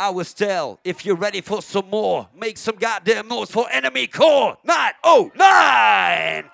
I was tell if you're ready for some more, make some goddamn noise for Enemycore 909.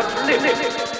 Lip.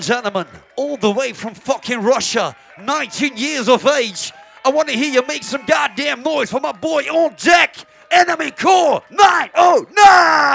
And gentlemen, all the way from fucking Russia, 19 years of age. I want to hear you make some goddamn noise for my boy on deck, Enemycore 909!